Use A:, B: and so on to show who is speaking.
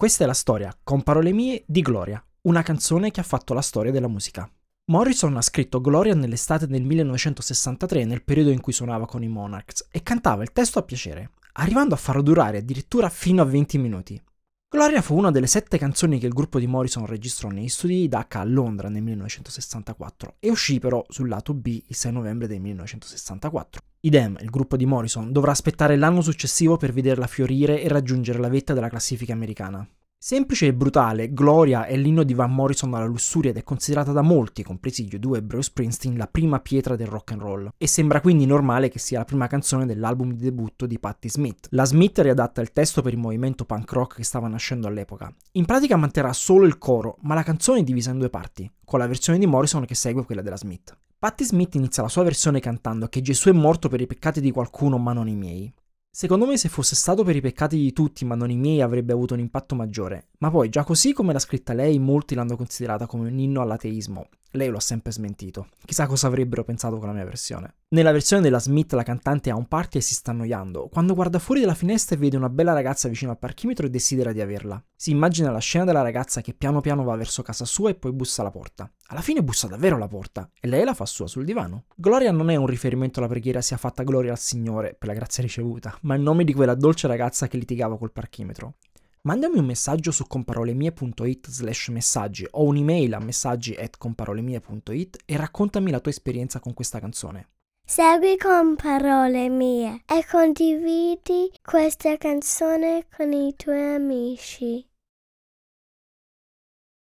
A: Questa è la storia, con parole mie, di Gloria, una canzone che ha fatto la storia della musica. Morrison ha scritto Gloria nell'estate del 1963, nel periodo in cui suonava con i Monarchs, e cantava il testo a piacere, arrivando a farlo durare addirittura fino a 20 minuti. Gloria fu una delle sette canzoni che il gruppo di Morrison registrò negli studi di Dhaka a Londra nel 1964 e uscì però sul lato B il 6 novembre del 1964. Idem, il gruppo di Morrison dovrà aspettare l'anno successivo per vederla fiorire e raggiungere la vetta della classifica americana. Semplice e brutale, Gloria è l'inno di Van Morrison alla lussuria ed è considerata da molti, compresi gli U2 e Bruce Springsteen, la prima pietra del rock and roll. E sembra quindi normale che sia la prima canzone dell'album di debutto di Patti Smith. La Smith riadatta il testo per il movimento punk rock che stava nascendo all'epoca. In pratica manterrà solo il coro, ma la canzone è divisa in due parti, con la versione di Morrison che segue quella della Smith. Patti Smith inizia la sua versione cantando che Gesù è morto per i peccati di qualcuno ma non i miei. Secondo me se fosse stato per i peccati di tutti ma non i miei avrebbe avuto un impatto maggiore, ma poi già così come l'ha scritta lei molti l'hanno considerata come un inno all'ateismo, lei lo ha sempre smentito. Chissà cosa avrebbero pensato con la mia versione. Nella versione della Smith la cantante ha un party e si sta annoiando, quando guarda fuori dalla finestra e vede una bella ragazza vicino al parchimetro e desidera di averla. Si immagina la scena della ragazza che piano piano va verso casa sua e poi bussa alla porta. Alla fine bussa davvero alla porta e lei la fa sua sul divano. Gloria non è un riferimento alla preghiera sia fatta gloria al Signore per la grazia ricevuta, ma il nome di quella dolce ragazza che litigava col parchimetro. Mandami un messaggio su comparolemie.it slash messaggi o un'email a messaggi at comparolemie.it e raccontami la tua esperienza con questa canzone.
B: Segui con parole mie e condividi questa canzone con i tuoi amici.